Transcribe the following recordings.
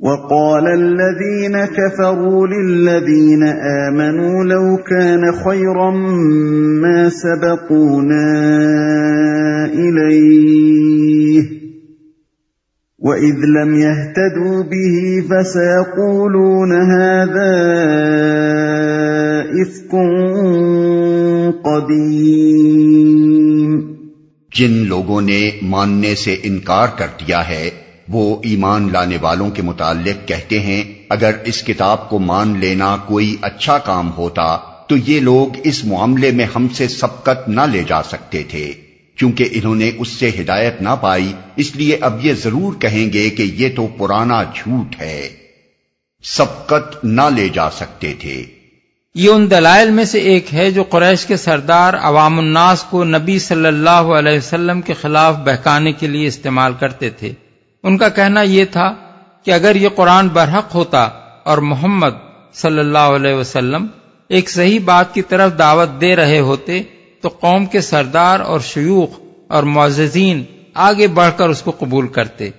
وقال الذين كفروا للذين آمنوا لو كان خيرا ما سبقونا إليه وإذ لم يهتدوا به فسيقولون هذا إفك قديم جن لوگوں نے ماننے سے انکار کر دیا ہے وہ ایمان لانے والوں کے متعلق کہتے ہیں، اگر اس کتاب کو مان لینا کوئی اچھا کام ہوتا، تو یہ لوگ اس معاملے میں ہم سے سبقت نہ لے جا سکتے تھے۔ کیونکہ انہوں نے اس سے ہدایت نہ پائی، اس لیے اب یہ ضرور کہیں گے کہ یہ تو پرانا جھوٹ ہے۔ سبقت نہ لے جا سکتے تھے۔ یہ ان دلائل میں سے ایک ہے جو قریش کے سردار عوام الناس کو نبی صلی اللہ علیہ وسلم کے خلاف بہکانے کے لیے استعمال کرتے تھے۔ ان کا کہنا یہ تھا کہ اگر یہ قرآن برحق ہوتا اور محمد صلی اللہ علیہ وسلم ایک صحیح بات کی طرف دعوت دے رہے ہوتے، تو قوم کے سردار اور شیوخ اور معززین آگے بڑھ کر اس کو قبول کرتے۔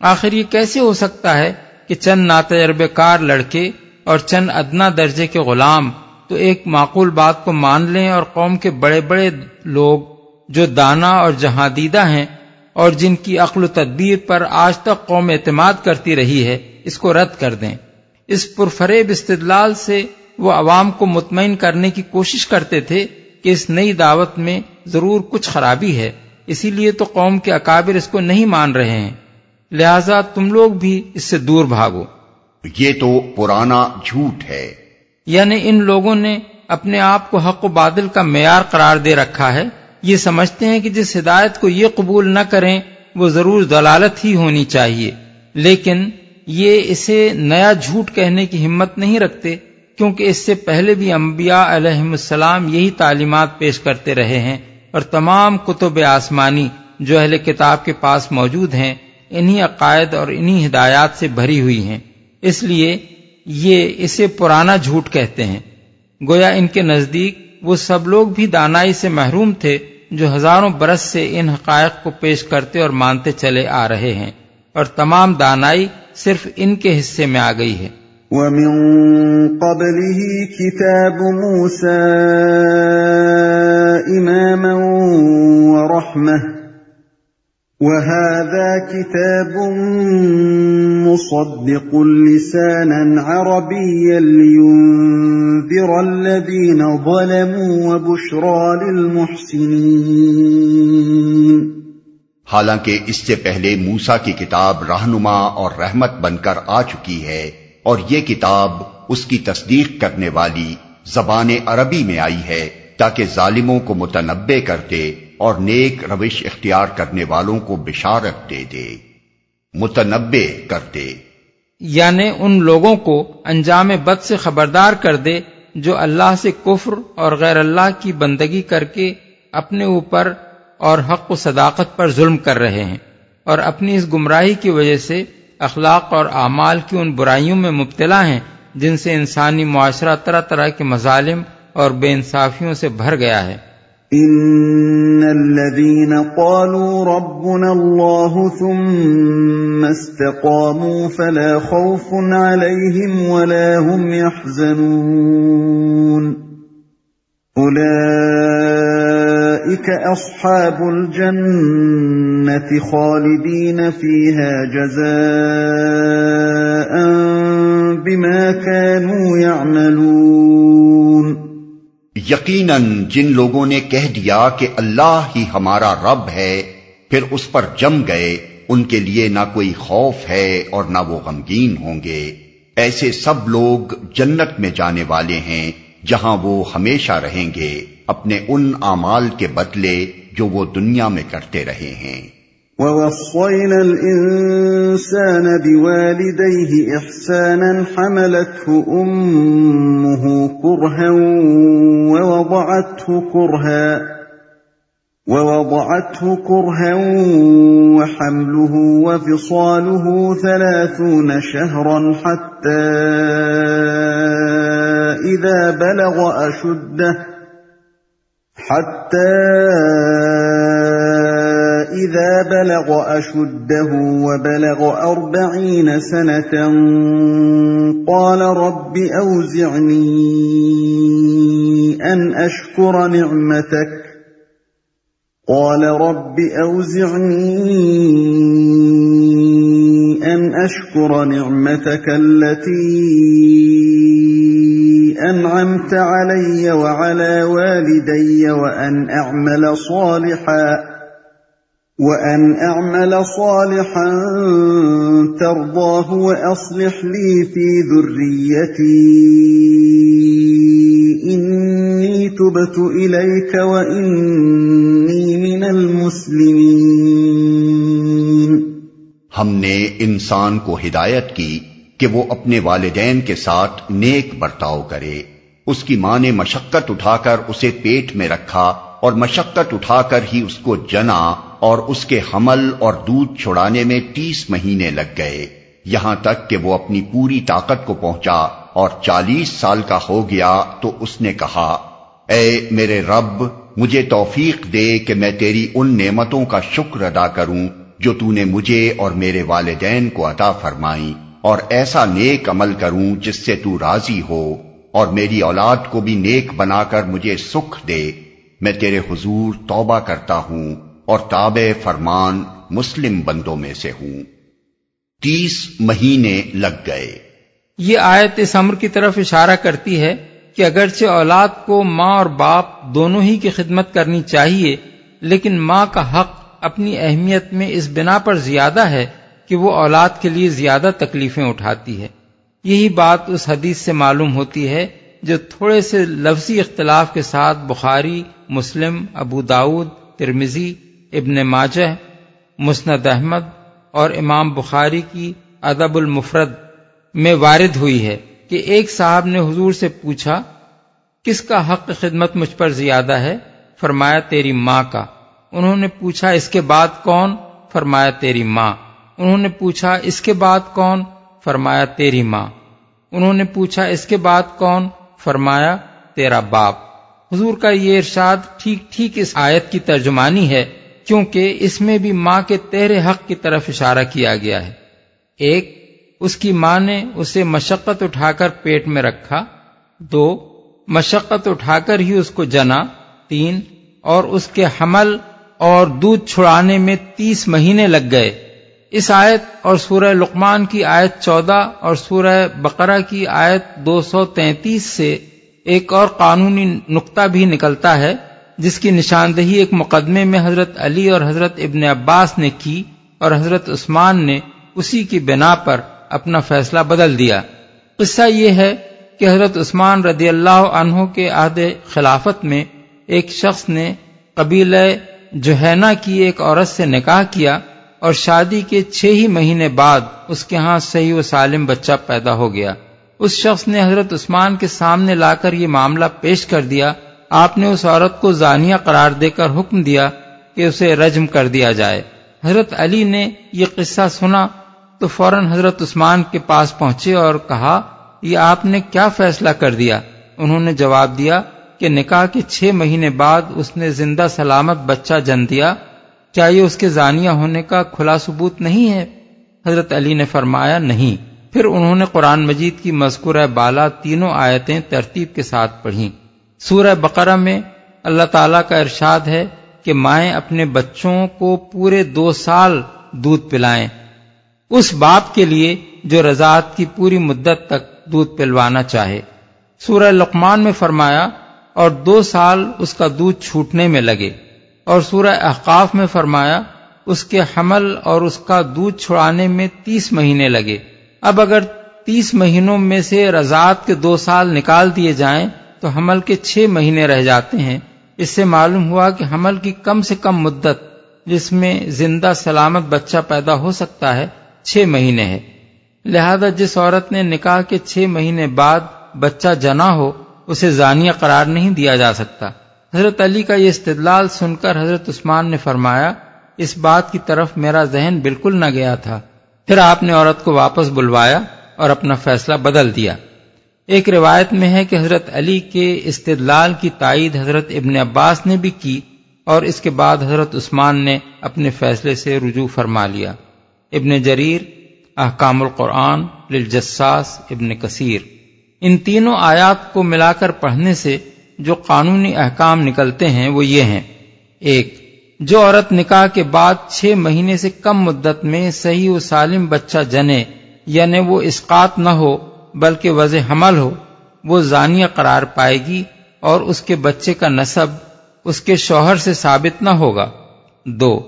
آخر یہ کیسے ہو سکتا ہے کہ چند ناتجربے کار لڑکے اور چند ادنا درجے کے غلام تو ایک معقول بات کو مان لیں اور قوم کے بڑے بڑے لوگ جو دانا اور جہاں دیدہ ہیں اور جن کی عقل و تدبیر پر آج تک قوم اعتماد کرتی رہی ہے اس کو رد کر دیں۔ اس پرفریب استدلال سے وہ عوام کو مطمئن کرنے کی کوشش کرتے تھے کہ اس نئی دعوت میں ضرور کچھ خرابی ہے۔ اسی لیے تو قوم کے اکابر اس کو نہیں مان رہے ہیں۔ لہذا تم لوگ بھی اس سے دور بھاگو۔ یہ تو پرانا جھوٹ ہے۔ یعنی ان لوگوں نے اپنے آپ کو حق و بادل کا معیار قرار دے رکھا ہے۔ یہ سمجھتے ہیں کہ جس ہدایت کو یہ قبول نہ کریں، وہ ضرور دلالت ہی ہونی چاہیے۔ لیکن یہ اسے نیا جھوٹ کہنے کی ہمت نہیں رکھتے، کیونکہ اس سے پہلے بھی انبیاء علیہ السلام یہی تعلیمات پیش کرتے رہے ہیں اور تمام کتب آسمانی جو اہل کتاب کے پاس موجود ہیں، انہی عقائد اور انہی ہدایات سے بھری ہوئی ہیں۔ اس لیے یہ اسے پرانا جھوٹ کہتے ہیں۔ گویا ان کے نزدیک وہ سب لوگ بھی دانائی سے محروم تھے جو ہزاروں برس سے ان حقائق کو پیش کرتے اور مانتے چلے آ رہے ہیں اور تمام دانائی صرف ان کے حصے میں آ گئی ہے۔ وَمِن قَبْلِهِ كِتَابُ مُوسَى إِمَامًا وَرَحْمَةً وهذا كتاب مصدق لسانا عربيا لينذر الذين ظلموا وبشرى للمحسنين. حالانکہ اس سے پہلے موسا کی کتاب رہنما اور رحمت بن کر آ چکی ہے اور یہ کتاب اس کی تصدیق کرنے والی زبان عربی میں آئی ہے۔ تاکہ ظالموں کو متنبع کرتے اور نیک روش اختیار کرنے والوں کو بشارت دے دے۔ متنبع کر دے یعنی ان لوگوں کو انجام بد سے خبردار کر دے جو اللہ سے کفر اور غیر اللہ کی بندگی کر کے اپنے اوپر اور حق و صداقت پر ظلم کر رہے ہیں اور اپنی اس گمراہی کی وجہ سے اخلاق اور اعمال کی ان برائیوں میں مبتلا ہیں جن سے انسانی معاشرہ طرح طرح کے مظالم اور بے انصافیوں سے بھر گیا ہے۔ ان الذين قالوا ربنا الله ثم استقاموا فلا خوف عليهم ولا هم يحزنون۔ اولئك اصحاب الجنه خالدين فيها جزاء بما كانوا يعملون۔ یقیناً جن لوگوں نے کہہ دیا کہ اللہ ہی ہمارا رب ہے، پھر اس پر جم گئے۔ ان کے لیے نہ کوئی خوف ہے اور نہ وہ غمگین ہوں گے۔ ایسے سب لوگ جنت میں جانے والے ہیں، جہاں وہ ہمیشہ رہیں گے، اپنے ان اعمال کے بدلے جو وہ دنیا میں کرتے رہے ہیں۔ ووصينا الإنسان بوالديه إحسانا حملته أمه كرها ووضعته كرها ووضعته كرها وحمله وفصاله ثلاثون شهرا حتى إذا بلغ أشده حتى فإذا بلغ أشده وبلغ أربعين سنة قال رب أوزعني أن أشكر نعمتك قال رب أوزعني أن أشكر نعمتك التي أنعمت علي وعلى والدي وأن أعمل صالحا وأن أعمل صالحا ترضاه وأصلح لي في ذريتي إني تبت إليك وإني من المسلمين۔ ہم نے انسان کو ہدایت کی کہ وہ اپنے والدین کے ساتھ نیک برتاؤ کرے۔ اس کی ماں نے مشقت اٹھا کر اسے پیٹ میں رکھا اور مشقت اٹھا کر ہی اس کو جنا اور اس کے حمل اور دودھ چھڑانے میں تیس مہینے لگ گئے۔ یہاں تک کہ وہ اپنی پوری طاقت کو پہنچا اور چالیس سال کا ہو گیا تو اس نے کہا، اے میرے رب، مجھے توفیق دے کہ میں تیری ان نعمتوں کا شکر ادا کروں جو تو نے مجھے اور میرے والدین کو عطا فرمائی اور ایسا نیک عمل کروں جس سے تو راضی ہو، اور میری اولاد کو بھی نیک بنا کر مجھے سکھ دے۔ میں تیرے حضور توبہ کرتا ہوں۔ اور تابع فرمان مسلم بندوں میں سے ہوں۔ تیس مہینے لگ گئے۔ یہ آیت اس امر کی طرف اشارہ کرتی ہے کہ اگرچہ اولاد کو ماں اور باپ دونوں ہی کی خدمت کرنی چاہیے، لیکن ماں کا حق اپنی اہمیت میں اس بنا پر زیادہ ہے کہ وہ اولاد کے لیے زیادہ تکلیفیں اٹھاتی ہے۔ یہی بات اس حدیث سے معلوم ہوتی ہے جو تھوڑے سے لفظی اختلاف کے ساتھ بخاری، مسلم، ابو داود ترمزی ابن ماجہ، مسند احمد اور امام بخاری کی ادب المفرد میں وارد ہوئی ہے کہ ایک صاحب نے حضور سے پوچھا، کس کا حق خدمت مجھ پر زیادہ ہے؟ فرمایا، تیری ماں کا۔ انہوں نے پوچھا، اس کے بعد کون؟ فرمایا، تیری ماں۔ انہوں نے پوچھا، اس کے بعد کون؟ فرمایا، تیری ماں۔ انہوں نے پوچھا، اس کے بعد کون؟ فرمایا، تیرا باپ۔ حضور کا یہ ارشاد ٹھیک ٹھیک اس آیت کی ترجمانی ہے۔ کیونکہ اس میں بھی ماں کے تہرے حق کی طرف اشارہ کیا گیا ہے۔ ایک، اس کی ماں نے اسے مشقت اٹھا کر پیٹ میں رکھا۔ دو، مشقت اٹھا کر ہی اس کو جنا۔ تین، اور اس کے حمل اور دودھ چھڑانے میں تیس مہینے لگ گئے۔ اس آیت اور سورہ لقمان کی آیت چودہ اور سورہ بقرہ کی آیت دو سو تینتیس سے ایک اور قانونی نقطہ بھی نکلتا ہے۔ جس کی نشاندہی ایک مقدمے میں حضرت علی اور حضرت ابن عباس نے کی اور حضرت عثمان نے اسی کی بنا پر اپنا فیصلہ بدل دیا۔ قصہ یہ ہے کہ حضرت عثمان رضی اللہ عنہ کے عہد خلافت میں ایک شخص نے قبیلہ جوہینا کی ایک عورت سے نکاح کیا اور شادی کے چھ ہی مہینے بعد اس کے ہاں صحیح و سالم بچہ پیدا ہو گیا۔ اس شخص نے حضرت عثمان کے سامنے لا کر یہ معاملہ پیش کر دیا آپ نے اس عورت کو زانیہ قرار دے کر حکم دیا کہ اسے رجم کر دیا جائے۔ حضرت علی نے یہ قصہ سنا تو فوراً حضرت عثمان کے پاس پہنچے اور کہا، یہ آپ نے کیا فیصلہ کر دیا؟ انہوں نے جواب دیا کہ نکاح کے چھ مہینے بعد اس نے زندہ سلامت بچہ جن دیا۔ کیا یہ اس کے زانیہ ہونے کا کھلا ثبوت نہیں ہے؟ حضرت علی نے فرمایا، نہیں۔ پھر انہوں نے قرآن مجید کی مذکورہ بالا تینوں آیتیں ترتیب کے ساتھ پڑھیں۔ سورہ بقرہ میں اللہ تعالی کا ارشاد ہے کہ مائیں اپنے بچوں کو پورے دو سال دودھ پلائیں۔ اس باپ کے لیے جو رضاعت کی پوری مدت تک دودھ پلوانا چاہے۔ سورہ لقمان میں فرمایا، اور دو سال اس کا دودھ چھوٹنے میں لگے۔ اور سورہ احقاف میں فرمایا، اس کے حمل اور اس کا دودھ چھڑانے میں تیس مہینے لگے۔ اب اگر تیس مہینوں میں سے رضاعت کے دو سال نکال دیے جائیں تو حمل کے چھ مہینے رہ جاتے ہیں۔ اس سے معلوم ہوا کہ حمل کی کم سے کم مدت جس میں زندہ سلامت بچہ پیدا ہو سکتا ہے، چھ مہینے ہے۔ لہذا جس عورت نے نکاح کے چھ مہینے بعد بچہ جنا ہو، اسے زانیہ قرار نہیں دیا جا سکتا۔ حضرت علی کا یہ استدلال سن کر حضرت عثمان نے فرمایا، اس بات کی طرف میرا ذہن بالکل نہ گیا تھا۔ پھر آپ نے عورت کو واپس بلوایا اور اپنا فیصلہ بدل دیا۔ ایک روایت میں ہے کہ حضرت علی کے استدلال کی تائید حضرت ابن عباس نے بھی کی اور اس کے بعد حضرت عثمان نے اپنے فیصلے سے رجوع فرما لیا۔ ابن جریر، احکام القرآن، للجساس، ابن کثیر۔ ان تینوں آیات کو ملا کر پڑھنے سے جو قانونی احکام نکلتے ہیں وہ یہ ہیں۔ ایک، جو عورت نکاح کے بعد چھ مہینے سے کم مدت میں صحیح و سالم بچہ جنے یعنی وہ اسقات نہ ہو بلکہ وضع حمل ہو، وہ زانیہ قرار پائے گی اور اس کے بچے کا نصب اس کے شوہر سے ثابت نہ ہوگا۔ دو،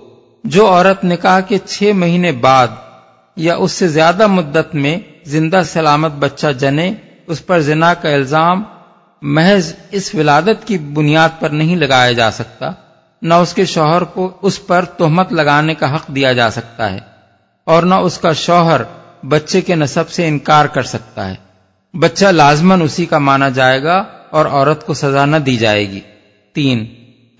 جو عورت نکاح کے چھ مہینے بعد یا اس سے زیادہ مدت میں زندہ سلامت بچہ جنے، اس پر زنا کا الزام محض اس ولادت کی بنیاد پر نہیں لگایا جا سکتا، نہ اس کے شوہر کو اس پر تہمت لگانے کا حق دیا جا سکتا ہے اور نہ اس کا شوہر بچے کے نصب سے انکار کر سکتا ہے۔ بچہ لازمن اسی کا مانا جائے گا اور عورت کو سزا نہ دی جائے گی۔ تین،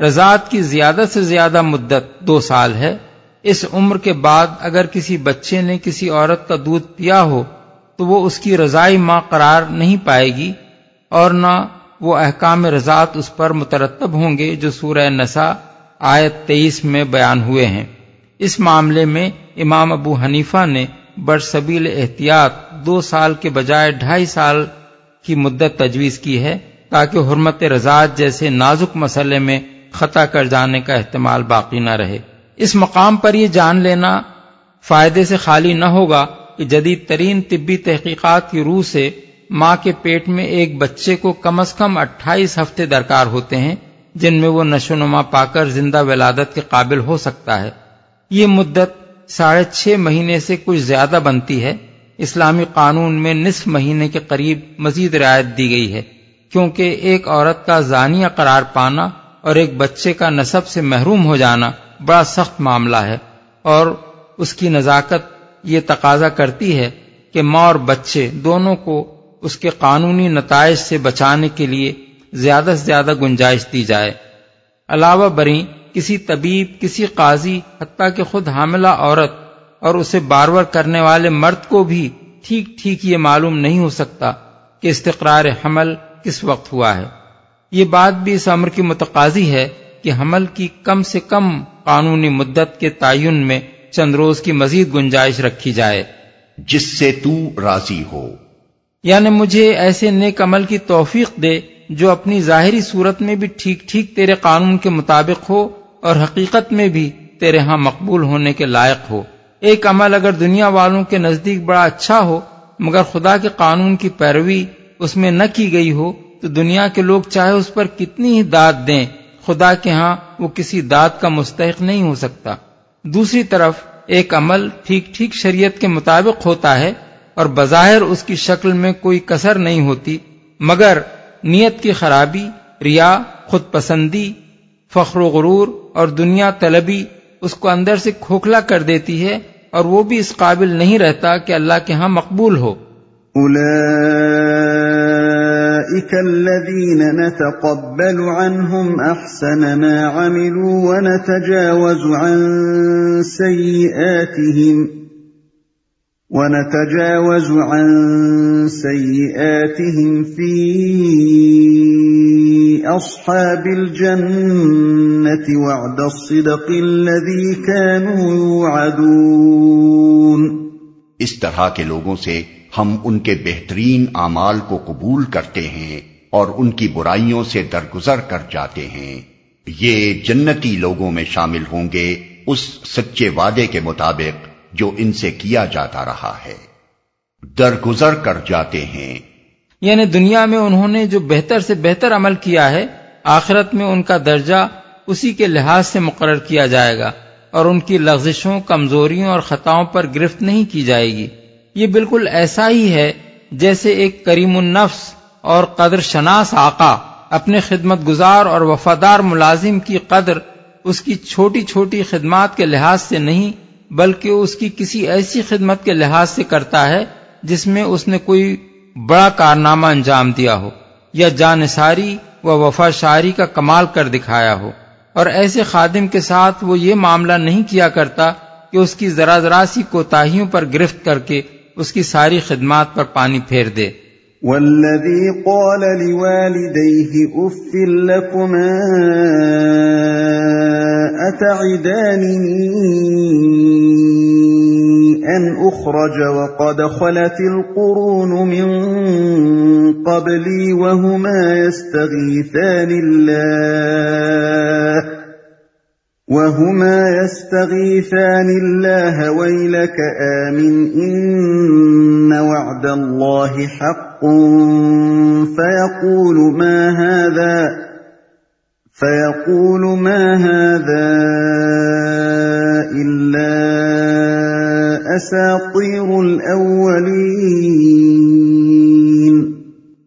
رضاعت کی زیادہ سے زیادہ مدت دو سال ہے۔ اس عمر کے بعد اگر کسی بچے نے کسی عورت کا دودھ پیا ہو، تو وہ اس کی رضائی ماں قرار نہیں پائے گی اور نہ وہ احکام رضاعت اس پر مترتب ہوں گے جو سورہ نسا آیت تیئیس میں بیان ہوئے ہیں۔ اس معاملے میں امام ابو حنیفہ نے برسبیل احتیاط دو سال کے بجائے ڈھائی سال کی مدت تجویز کی ہے تاکہ حرمت رضاعت جیسے نازک مسئلے میں خطا کر جانے کا احتمال باقی نہ رہے۔ اس مقام پر یہ جان لینا فائدے سے خالی نہ ہوگا کہ جدید ترین طبی تحقیقات کی روح سے ماں کے پیٹ میں ایک بچے کو کم از کم اٹھائیس ہفتے درکار ہوتے ہیں، جن میں وہ نشو نما پا کر زندہ ولادت کے قابل ہو سکتا ہے۔ یہ مدت ساڑھے چھ مہینے سے کچھ زیادہ بنتی ہے۔ اسلامی قانون میں نصف مہینے کے قریب مزید رعایت دی گئی ہے، کیونکہ ایک عورت کا زانیہ قرار پانا اور ایک بچے کا نصب سے محروم ہو جانا بڑا سخت معاملہ ہے۔ اور اس کی نزاکت یہ تقاضا کرتی ہے کہ ماں اور بچے دونوں کو اس کے قانونی نتائج سے بچانے کے لیے زیادہ سے زیادہ گنجائش دی جائے۔ علاوہ بری کسی طبیب کسی قاضی حتیٰ کہ خود حاملہ عورت اور اسے بارور کرنے والے مرد کو بھی ٹھیک ٹھیک یہ معلوم نہیں ہو سکتا کہ استقرار حمل کس وقت ہوا ہے۔ یہ بات بھی اس عمر کی متقاضی ہے کہ حمل کی کم سے کم قانونی مدت کے تعین میں چند روز کی مزید گنجائش رکھی جائے۔ جس سے تو راضی ہو۔ یعنی مجھے ایسے نیک عمل کی توفیق دے جو اپنی ظاہری صورت میں بھی ٹھیک ٹھیک تیرے قانون کے مطابق ہو اور حقیقت میں بھی تیرے ہاں مقبول ہونے کے لائق ہو۔ ایک عمل اگر دنیا والوں کے نزدیک بڑا اچھا ہو، مگر خدا کے قانون کی پیروی اس میں نہ کی گئی ہو، تو دنیا کے لوگ چاہے اس پر کتنی ہی داد دیں، خدا کے ہاں وہ کسی داد کا مستحق نہیں ہو سکتا۔ دوسری طرف، ایک عمل ٹھیک ٹھیک شریعت کے مطابق ہوتا ہے اور بظاہر اس کی شکل میں کوئی کسر نہیں ہوتی، مگر نیت کی خرابی، ریا خود پسندی فخر و غرور اور دنیا طلبی اس کو اندر سے کھوکھلا کر دیتی ہے اور وہ بھی اس قابل نہیں رہتا کہ اللہ کے ہاں مقبول ہو۔ الذين نتقبل عنهم ما عملوا ونتجاوز عن سيئاتهم ونتجاوز عن سيئاتهم في اصحاب الجنه وعد الصدق الذي كانوا يوعدون. اس طرح کے لوگوں سے ہم ان کے بہترین اعمال کو قبول کرتے ہیں اور ان کی برائیوں سے درگزر کر جاتے ہیں۔ یہ جنتی لوگوں میں شامل ہوں گے اس سچے وعدے کے مطابق جو ان سے کیا جاتا رہا ہے۔ درگزر کر جاتے ہیں۔ یعنی دنیا میں انہوں نے جو بہتر سے بہتر عمل کیا ہے، آخرت میں ان کا درجہ اسی کے لحاظ سے مقرر کیا جائے گا اور ان کی لغزشوں، کمزوریوں اور خطاؤں پر گرفت نہیں کی جائے گی۔ یہ بالکل ایسا ہی ہے جیسے ایک کریم النفس اور قدر شناس آقا اپنے خدمت گزار اور وفادار ملازم کی قدر اس کی چھوٹی چھوٹی خدمات کے لحاظ سے نہیں، بلکہ اس کی کسی ایسی خدمت کے لحاظ سے کرتا ہے جس میں اس نے کوئی بڑا کارنامہ انجام دیا ہو، یا جانساری و وفا شاری کا کمال کر دکھایا ہو۔ اور ایسے خادم کے ساتھ وہ یہ معاملہ نہیں کیا کرتا کہ اس کی ذرا ذرا سی کوتاہیوں پر گرفت کر کے اس کی ساری خدمات پر پانی پھیر دے۔ والذي قال لوالديه اف لكما اتعدانني ان اخرج وقد خلت القرون من قبلي وهما يستغيثان الله وهما يستغيثان الله ويلك آمن إن وعد الله حق فيقول ما هذا فيقول ما هذا إلا أساطير الأولين.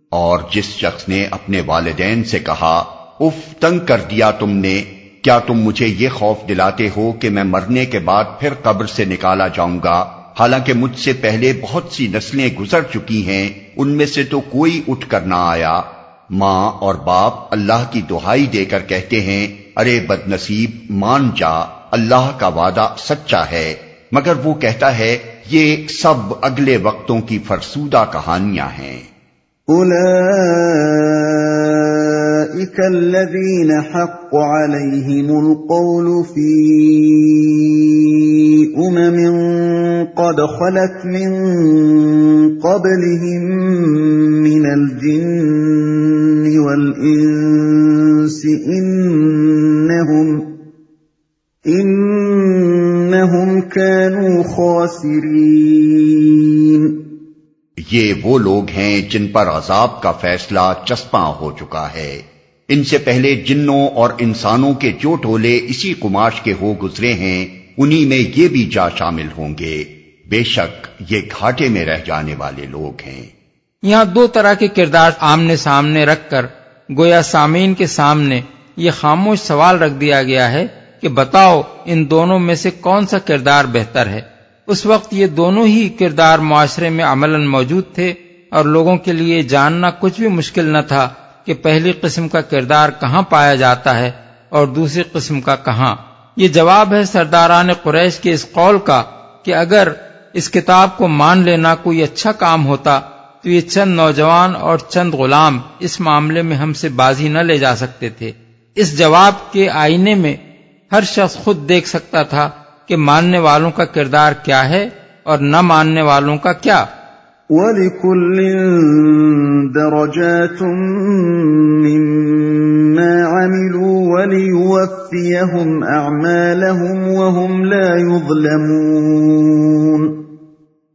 اور جس شخص نے اپنے والدین سے کہا، اف تنگ کر دیا تم نے، کیا تم مجھے یہ خوف دلاتے ہو کہ میں مرنے کے بعد پھر قبر سے نکالا جاؤں گا؟ حالانکہ مجھ سے پہلے بہت سی نسلیں گزر چکی ہیں، ان میں سے تو کوئی اٹھ کر نہ آیا۔ ماں اور باپ اللہ کی دہائی دے کر کہتے ہیں، ارے بد نصیب مان جا، اللہ کا وعدہ سچا ہے۔ مگر وہ کہتا ہے، یہ سب اگلے وقتوں کی فرسودہ کہانیاں ہیں۔ أولئك الذين حق عليهم القول في أمم قد خلت من قبلهم من الجن والإنس إنهم إنهم كانوا خاسرين. یہ وہ لوگ ہیں جن پر عذاب کا فیصلہ چسپاں ہو چکا ہے۔ ان سے پہلے جنوں اور انسانوں کے جو ٹولے اسی کماش کے ہو گزرے ہیں انہی میں یہ بھی جا شامل ہوں گے۔ بے شک یہ گھاٹے میں رہ جانے والے لوگ ہیں۔ یہاں دو طرح کے کردار آمنے سامنے رکھ کر گویا سامعین کے سامنے یہ خاموش سوال رکھ دیا گیا ہے کہ بتاؤ ان دونوں میں سے کون سا کردار بہتر ہے۔ اس وقت یہ دونوں ہی کردار معاشرے میں عمل موجود تھے اور لوگوں کے لیے جاننا کچھ بھی مشکل نہ تھا کہ پہلی قسم کا کردار کہاں پایا جاتا ہے اور دوسری قسم کا کہاں۔ یہ جواب ہے سرداران قریش کے اس قول کا کہ اگر اس کتاب کو مان لینا کوئی اچھا کام ہوتا تو یہ چند نوجوان اور چند غلام اس معاملے میں ہم سے بازی نہ لے جا سکتے تھے۔ اس جواب کے آئینے میں ہر شخص خود دیکھ سکتا تھا کہ ماننے والوں کا کردار کیا ہے اور نہ ماننے والوں کا کیا۔ وَلِكُلٍ دَرَجَاتٌ مِّمَّا عَمِلُوا وَلِيُوَفِّيَهُمْ أَعْمَالَهُمْ وَهُمْ لَا يُظْلَمُونَ۔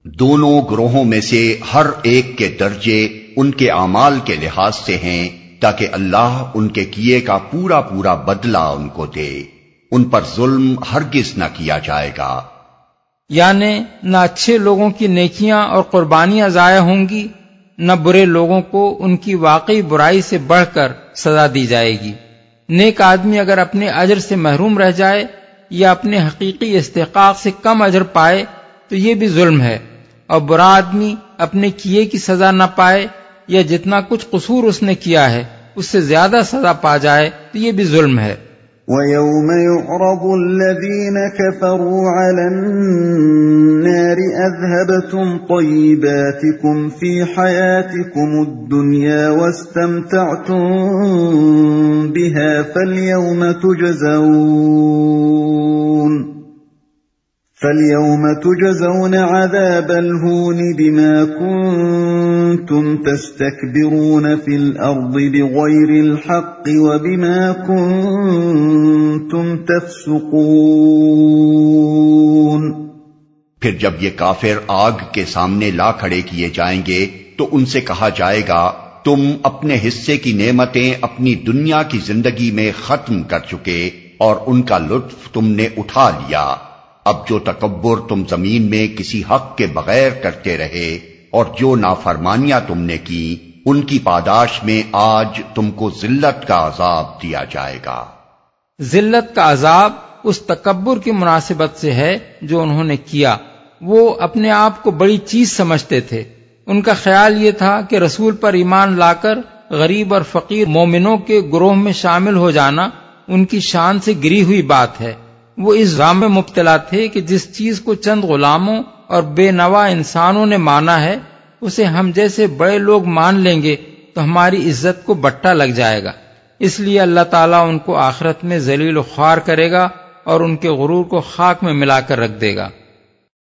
دونوں گروہوں میں سے ہر ایک کے درجے ان کے اعمال کے لحاظ سے ہیں تاکہ اللہ ان کے کیے کا پورا پورا بدلہ ان کو دے۔ ان پر ظلم ہرگز نہ کیا جائے گا۔ یعنی نہ اچھے لوگوں کی نیکیاں اور قربانیاں ضائع ہوں گی، نہ برے لوگوں کو ان کی واقعی برائی سے بڑھ کر سزا دی جائے گی۔ نیک آدمی اگر اپنے اجر سے محروم رہ جائے یا اپنے حقیقی استحقاق سے کم اجر پائے تو یہ بھی ظلم ہے۔ اور برا آدمی اپنے کیے کی سزا نہ پائے یا جتنا کچھ قصور اس نے کیا ہے، اس سے زیادہ سزا پا جائے تو یہ بھی ظلم ہے۔ وَيَوْمَ يُعْرَضُ الَّذِينَ كَفَرُوا عَلَى النَّارِ أَذْهَبْتُمْ طَيِّبَاتِكُمْ فِي حَيَاتِكُمُ الدُّنْيَا وَاسْتَمْتَعْتُمْ بِهَا فَالْيَوْمَ تُجْزَوْنَ فاليوم تجزون عذاب الهون بما كنتم تستكبرون في الأرض بغير الحق وبما كنتم تفسقون پھر جب یہ کافر آگ کے سامنے لا کھڑے کیے جائیں گے تو ان سے کہا جائے گا، تم اپنے حصے کی نعمتیں اپنی دنیا کی زندگی میں ختم کر چکے اور ان کا لطف تم نے اٹھا لیا۔ اب جو تکبر تم زمین میں کسی حق کے بغیر کرتے رہے اور جو نافرمانیاں تم نے کی، ان کی پاداش میں آج تم کو ذلت کا عذاب دیا جائے گا۔ ذلت کا عذاب اس تکبر کی مناسبت سے ہے جو انہوں نے کیا۔ وہ اپنے آپ کو بڑی چیز سمجھتے تھے۔ ان کا خیال یہ تھا کہ رسول پر ایمان لا کر غریب اور فقیر مومنوں کے گروہ میں شامل ہو جانا ان کی شان سے گری ہوئی بات ہے۔ وہ اس غام میں مبتلا تھے کہ جس چیز کو چند غلاموں اور بے نوا انسانوں نے مانا ہے، اسے ہم جیسے بڑے لوگ مان لیں گے تو ہماری عزت کو بٹا لگ جائے گا۔ اس لیے اللہ تعالیٰ ان کو آخرت میں ذلیل و خوار کرے گا اور ان کے غرور کو خاک میں ملا کر رکھ دے گا۔